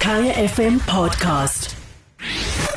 Kaya FM podcast.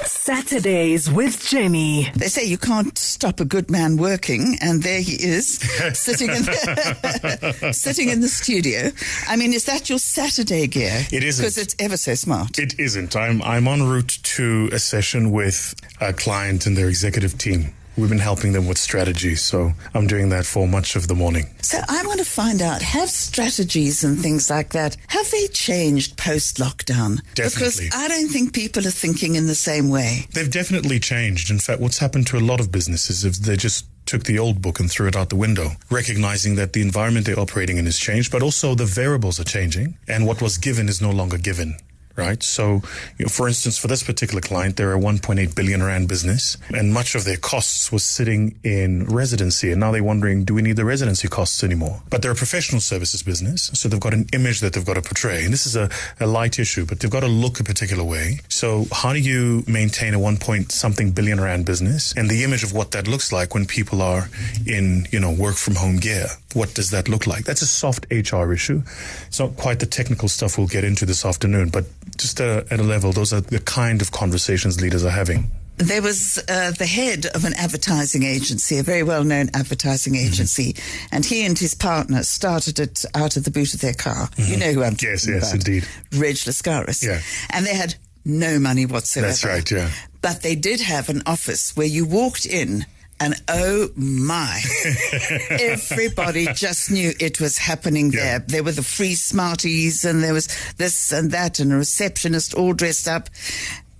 Saturdays with Jenny. They say you can't stop a good man working, and there he is, sitting in the, sitting in the studio. I mean, is that your Saturday gear? It isn't. because it's ever so smart. It isn't. I'm I'm en route to a session with a client and their executive team. We've been helping them with strategy, so I'm doing that for much of the morning. So I want to find out: have strategies and things like that have they changed post lockdown? Definitely. Because I don't think people are thinking in the same way. They've definitely changed. In fact, what's happened to a lot of businesses is they just took the old book and threw it out the window, recognizing that the environment they're operating in has changed, but also the variables are changing, and what was given is no longer given. Right. So, you know, for instance, for this particular client, they're a 1.8 billion rand business, and much of their costs was sitting in residency. And now they're wondering, do we need the residency costs anymore? But they're a professional services business, so they've got an image that they've got to portray. And this is a, a light issue, but they've got to look a particular way. So, how do you maintain a 1 point something billion rand business and the image of what that looks like when people are in, you know, work from home gear? What does that look like? That's a soft HR issue. It's not quite the technical stuff we'll get into this afternoon, but just at a, at a level, those are the kind of conversations leaders are having. There was uh, the head of an advertising agency, a very well known advertising Mm-hmm. agency, and he and his partner started it out of the boot of their car. You know who I'm talking Mm-hmm. Yes, yes, about. indeed. Reg Lascaris. Yeah. And they had no money whatsoever. That's right, yeah. But they did have an office where you walked in. And oh my, everybody just knew it was happening Yeah. there. There were the free Smarties and there was this and that and a receptionist all dressed up.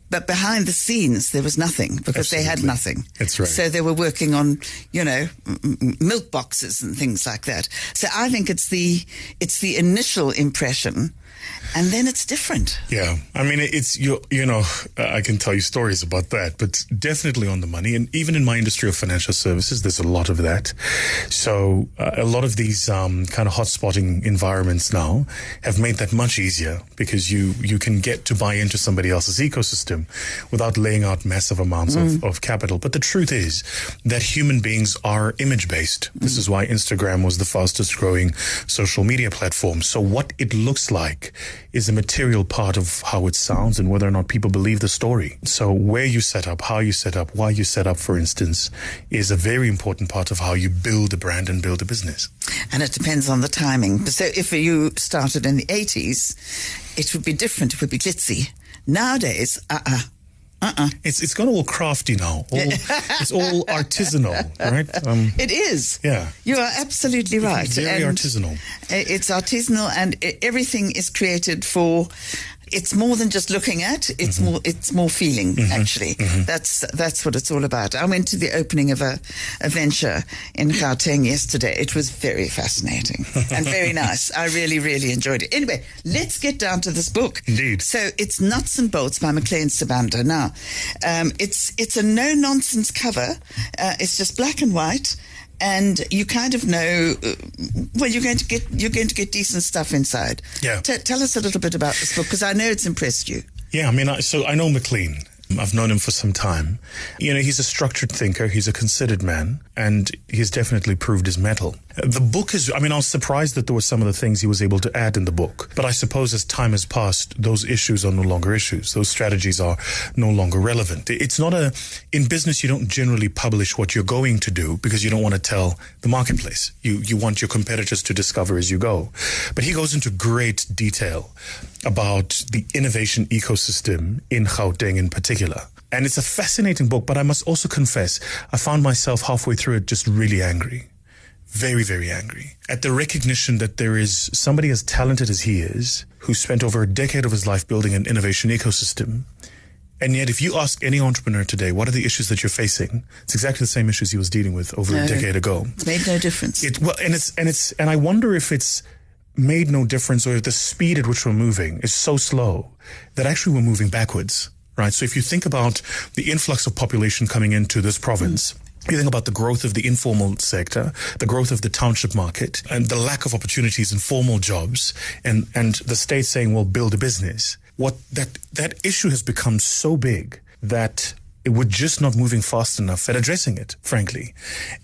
But behind the scenes, there was nothing because they had nothing. That's right. So they were working on, you know, milk boxes and things like that. So I think it's the, it's the initial impression and then it's different. Yeah, I mean, it's you. You know, I can tell you stories about that, but definitely on the money. And even in my industry of financial services, there's a lot of that. So uh, a lot of these um, kind of hotspotting environments now have made that much easier because you you can get to buy into somebody else's ecosystem without laying out massive amounts of, of capital. But the truth is that human beings are image based. This is why Instagram was the fastest growing social media platform. So what it looks like is a material part of how it sounds and whether or not people believe the story. So where you set up, how you set up, why you set up, for instance, is a very important part of how you build a brand and build a business. And it depends on the timing. So if you started in the 80s, it would be different. It would be glitzy. Nowadays, uh-uh. Uh-uh. It's it's got all crafty now. All, it's all artisanal, right? Um, It is. Yeah. You are absolutely right. It's very And artisanal. It's artisanal and everything is created for it's more than just looking at, it's Mm-hmm. more it's more feeling actually. That's that's what it's all about. I went to the opening of a, a venture in Gauteng yesterday. It was very fascinating and very nice. I really, really enjoyed it. Anyway, let's get down to this book. Indeed. So it's Nuts and Bolts by McLean Sibanda. Now, um, it's it's a no nonsense cover. Uh, it's just black and white, and you kind of know. Well, you're going to get you're going to get decent stuff inside. Yeah. T- tell us a little bit about this book because I know it's impressed you. Yeah, I mean, I, so I know McLean. I've known him for some time. You know, he's a structured thinker. He's a considered man, and he's definitely proved his mettle. The book is, I mean, I was surprised that there were some of the things he was able to add in the book. But I suppose as time has passed, those issues are no longer issues. Those strategies are no longer relevant. It's not a, in business, you don't generally publish what you're going to do because you don't want to tell the marketplace. You, you want your competitors to discover as you go. But he goes into great detail about the innovation ecosystem in Gauteng in particular. And it's a fascinating book, but I must also confess, I found myself halfway through it just really angry. Very, very angry at the recognition that there is somebody as talented as he is, who spent over a decade of his life building an innovation ecosystem. And yet, if you ask any entrepreneur today, what are the issues that you're facing? It's exactly the same issues he was dealing with over No. a decade ago. It's made no difference. It well, and it's and it's and I wonder if it's made no difference or if the speed at which we're moving is so slow that actually we're moving backwards, right? So if you think about the influx of population coming into this province. You think about the growth of the informal sector, the growth of the township market, and the lack of opportunities in formal jobs, and, and the state saying, well, build a business. What that, that issue has become so big that it we're just not moving fast enough at addressing it, frankly.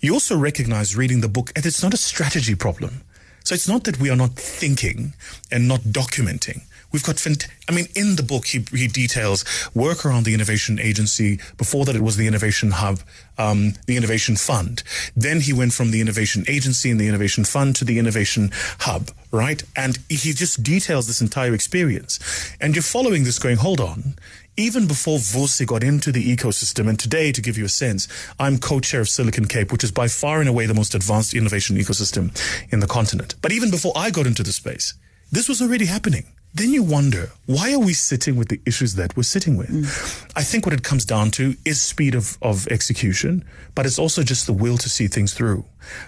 You also recognize reading the book, and it's not a strategy problem. So it's not that we are not thinking and not documenting. We've got, fant- I mean, in the book, he, he details work around the Innovation Agency. Before that, it was the Innovation Hub, um, the Innovation Fund. Then he went from the Innovation Agency and the Innovation Fund to the Innovation Hub, right? And he just details this entire experience. And you're following this going, hold on. Even before Vusi got into the ecosystem, and today, to give you a sense, I'm co-chair of Silicon Cape, which is by far and away the most advanced innovation ecosystem in the continent. But even before I got into the space, this was already happening then you wonder why are we sitting with the issues that we're sitting with mm. i think what it comes down to is speed of, of execution but it's also just the will to see things through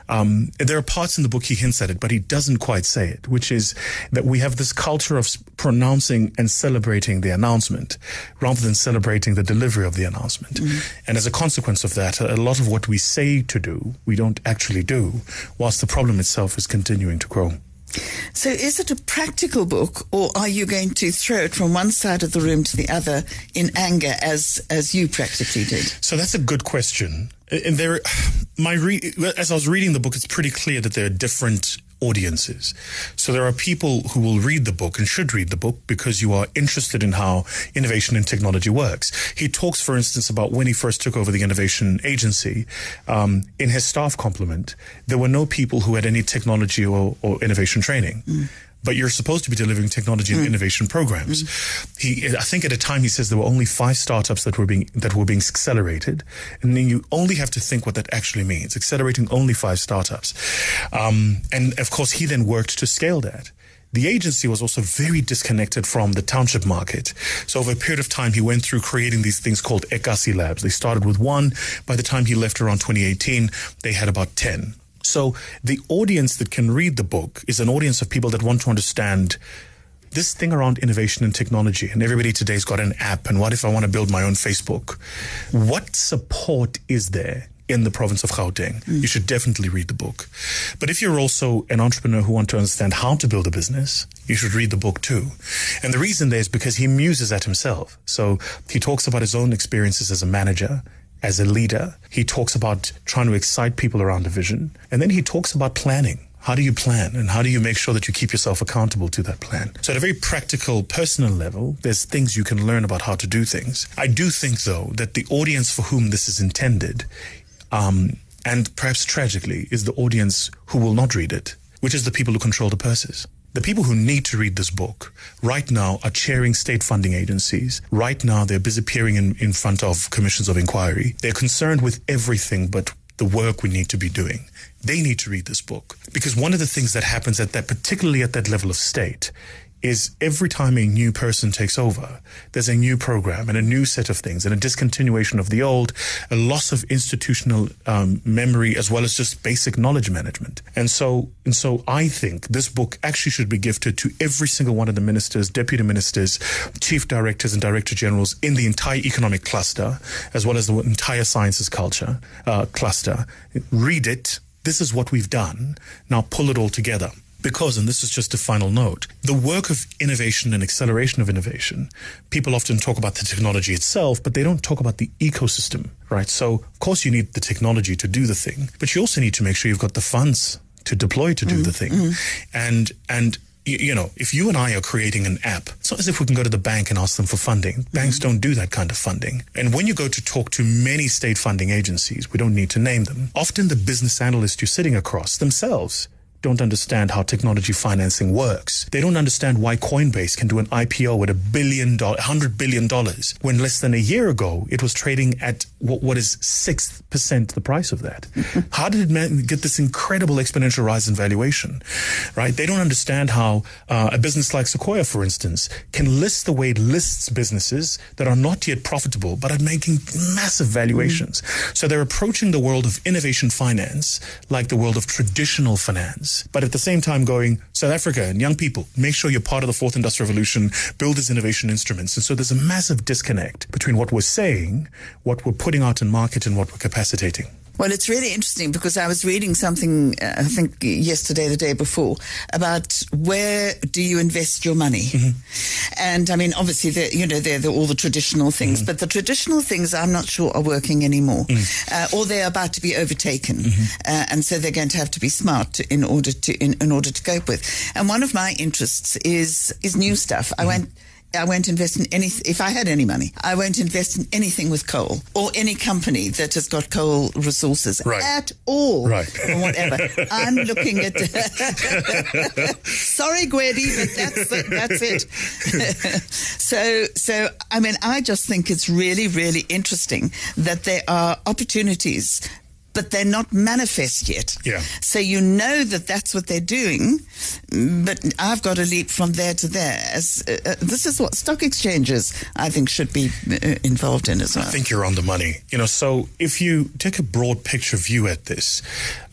um, there are parts in the book he hints at it but he doesn't quite say it which is that we have this culture of pronouncing and celebrating the announcement rather than celebrating the delivery of the announcement mm. and as a consequence of that a lot of what we say to do we don't actually do whilst the problem itself is continuing to grow so, is it a practical book, or are you going to throw it from one side of the room to the other in anger, as as you practically did? So that's a good question. And there, my re- as I was reading the book, it's pretty clear that there are different audiences. So there are people who will read the book and should read the book because you are interested in how innovation and technology works. He talks, for instance, about when he first took over the innovation agency. Um, in his staff complement, there were no people who had any technology or, or innovation training. Mm but you're supposed to be delivering technology and mm. innovation programs. Mm. He, I think at a time he says there were only five startups that were being that were being accelerated, and then you only have to think what that actually means. Accelerating only five startups, um, and of course he then worked to scale that. The agency was also very disconnected from the township market. So over a period of time, he went through creating these things called Ekasi Labs. They started with one. By the time he left around 2018, they had about 10. So the audience that can read the book is an audience of people that want to understand this thing around innovation and technology. And everybody today's got an app. And what if I want to build my own Facebook? What support is there? in the province of Gauteng. Mm. You should definitely read the book. But if you're also an entrepreneur who want to understand how to build a business, you should read the book too. And the reason there is because he muses at himself. So he talks about his own experiences as a manager as a leader. He talks about trying to excite people around a vision. And then he talks about planning. How do you plan and how do you make sure that you keep yourself accountable to that plan? So at a very practical, personal level, there's things you can learn about how to do things. I do think though that the audience for whom this is intended, um, and perhaps tragically, is the audience who will not read it, which is the people who control the purses. The people who need to read this book right now are chairing state funding agencies. Right now, they're busy appearing in, in front of commissions of inquiry. They're concerned with everything but the work we need to be doing. They need to read this book because one of the things that happens at that, particularly at that level of state, is every time a new person takes over, there's a new program and a new set of things and a discontinuation of the old, a loss of institutional um, memory as well as just basic knowledge management. And so, and so I think this book actually should be gifted to every single one of the ministers, deputy ministers, chief directors and director generals in the entire economic cluster, as well as the entire sciences culture uh, cluster. Read it. This is what we've done. Now pull it all together. Because, and this is just a final note, the work of innovation and acceleration of innovation, people often talk about the technology itself, but they don't talk about the ecosystem, right? So, of course, you need the technology to do the thing, but you also need to make sure you've got the funds to deploy to do mm-hmm. the thing. Mm-hmm. And, and, you know, if you and I are creating an app, it's not as if we can go to the bank and ask them for funding. Banks mm-hmm. don't do that kind of funding. And when you go to talk to many state funding agencies, we don't need to name them, often the business analyst you're sitting across themselves don't understand how technology financing works. They don't understand why Coinbase can do an IPO at a billion dollar, hundred billion dollars, when less than a year ago it was trading at what, what is six percent the price of that. how did it get this incredible exponential rise in valuation? Right? They don't understand how uh, a business like Sequoia, for instance, can list the way it lists businesses that are not yet profitable but are making massive valuations. Mm. So they're approaching the world of innovation finance like the world of traditional finance but at the same time going, South Africa and young people, make sure you're part of the fourth industrial revolution, build these innovation instruments. And so there's a massive disconnect between what we're saying, what we're putting out in market, and what we're capacitating. Well, it's really interesting because I was reading something, uh, I think yesterday, the day before, about where do you invest your money? Mm-hmm. And I mean, obviously, they're, you know, they're, they're all the traditional things, mm-hmm. but the traditional things I'm not sure are working anymore, mm-hmm. uh, or they're about to be overtaken, mm-hmm. uh, and so they're going to have to be smart in order to in, in, order to cope with. And one of my interests is is new stuff. I mm-hmm. went I won't invest in any. If I had any money, I won't invest in anything with coal or any company that has got coal resources right. at all. Right. Or whatever. I'm looking at. sorry, Gwede, but that's it. That's it. so, so I mean, I just think it's really, really interesting that there are opportunities but they're not manifest yet. Yeah. So you know that that's what they're doing, but I've got to leap from there to there. As uh, uh, this is what stock exchanges I think should be uh, involved in as well. I think you're on the money. You know, so if you take a broad picture view at this,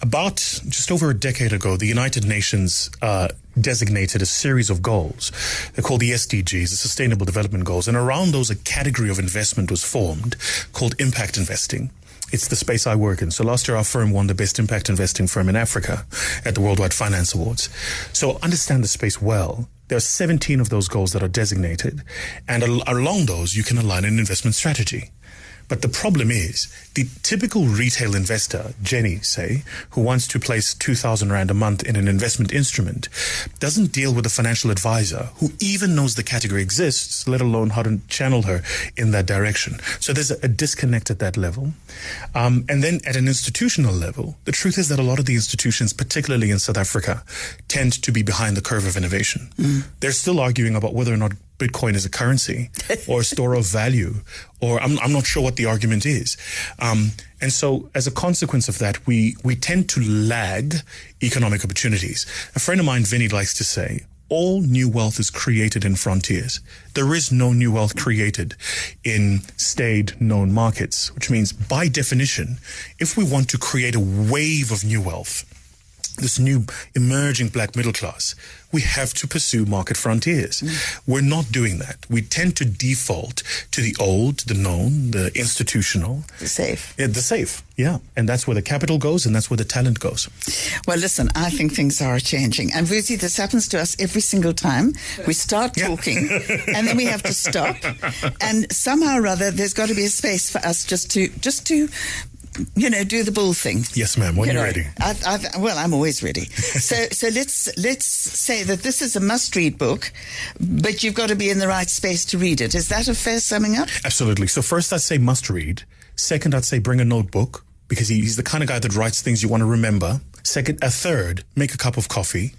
about just over a decade ago, the United Nations. Uh, designated a series of goals. They're called the SDGs, the Sustainable Development Goals. And around those, a category of investment was formed called impact investing. It's the space I work in. So last year, our firm won the best impact investing firm in Africa at the Worldwide Finance Awards. So understand the space well. There are 17 of those goals that are designated. And al- along those, you can align an investment strategy. But the problem is the typical retail investor, Jenny, say, who wants to place 2,000 Rand a month in an investment instrument, doesn't deal with a financial advisor who even knows the category exists, let alone how to channel her in that direction. So there's a, disconnect at that level. Um, and then at an institutional level, the truth is that a lot of the institutions, particularly in South Africa, tend to be behind the curve of innovation. Mm. They're still arguing about whether or not Bitcoin as a currency or a store of value, or I'm, I'm not sure what the argument is. Um, and so, as a consequence of that, we, we tend to lag economic opportunities. A friend of mine, Vinny, likes to say, all new wealth is created in frontiers. There is no new wealth created in staid known markets, which means by definition, if we want to create a wave of new wealth, this new emerging black middle class, we have to pursue market frontiers. Mm. We're not doing that. We tend to default to the old, the known, the institutional, the safe. Yeah, the safe. Yeah, and that's where the capital goes, and that's where the talent goes. Well, listen, I think things are changing, and Vusi, this happens to us every single time we start talking, yeah. and then we have to stop, and somehow or other, there's got to be a space for us just to just to you know, do the bull thing. Yes, ma'am. When you are ready. I've, I've, well, I'm always ready. so, so let's let's say that this is a must-read book, but you've got to be in the right space to read it. Is that a fair summing up? Absolutely. So, first, I'd say must-read. Second, I'd say bring a notebook because he's the kind of guy that writes things you want to remember. Second, a third, make a cup of coffee,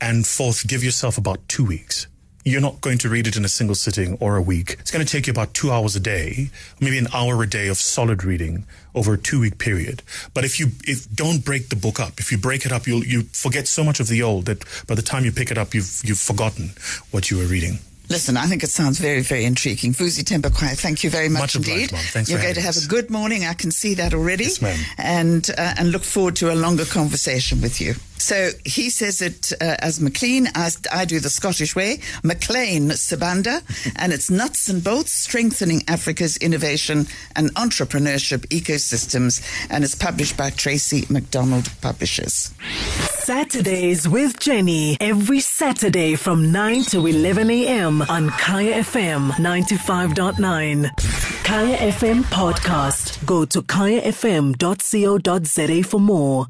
and fourth, give yourself about two weeks you're not going to read it in a single sitting or a week. It's going to take you about two hours a day, maybe an hour a day of solid reading over a two week period. But if you if don't break the book up, if you break it up, you'll you forget so much of the old that by the time you pick it up, you've you've forgotten what you were reading. Listen, I think it sounds very, very intriguing. Vusi Thembekwayo, thank you very much, much indeed. Obliged, You're going to have us. a good morning. I can see that already. Yes, ma'am. And, uh, and look forward to a longer conversation with you. So he says it uh, as McLean. I, I, do the Scottish way. McLean Sibanda. and it's nuts and bolts strengthening Africa's innovation and entrepreneurship ecosystems. And it's published by Tracey McDonald Publishers. Saturdays with Jenny. Every Saturday from 9 to 11 a.m. on Kaya FM 95.9. Kaya FM podcast. Go to kayafm.co.za for more.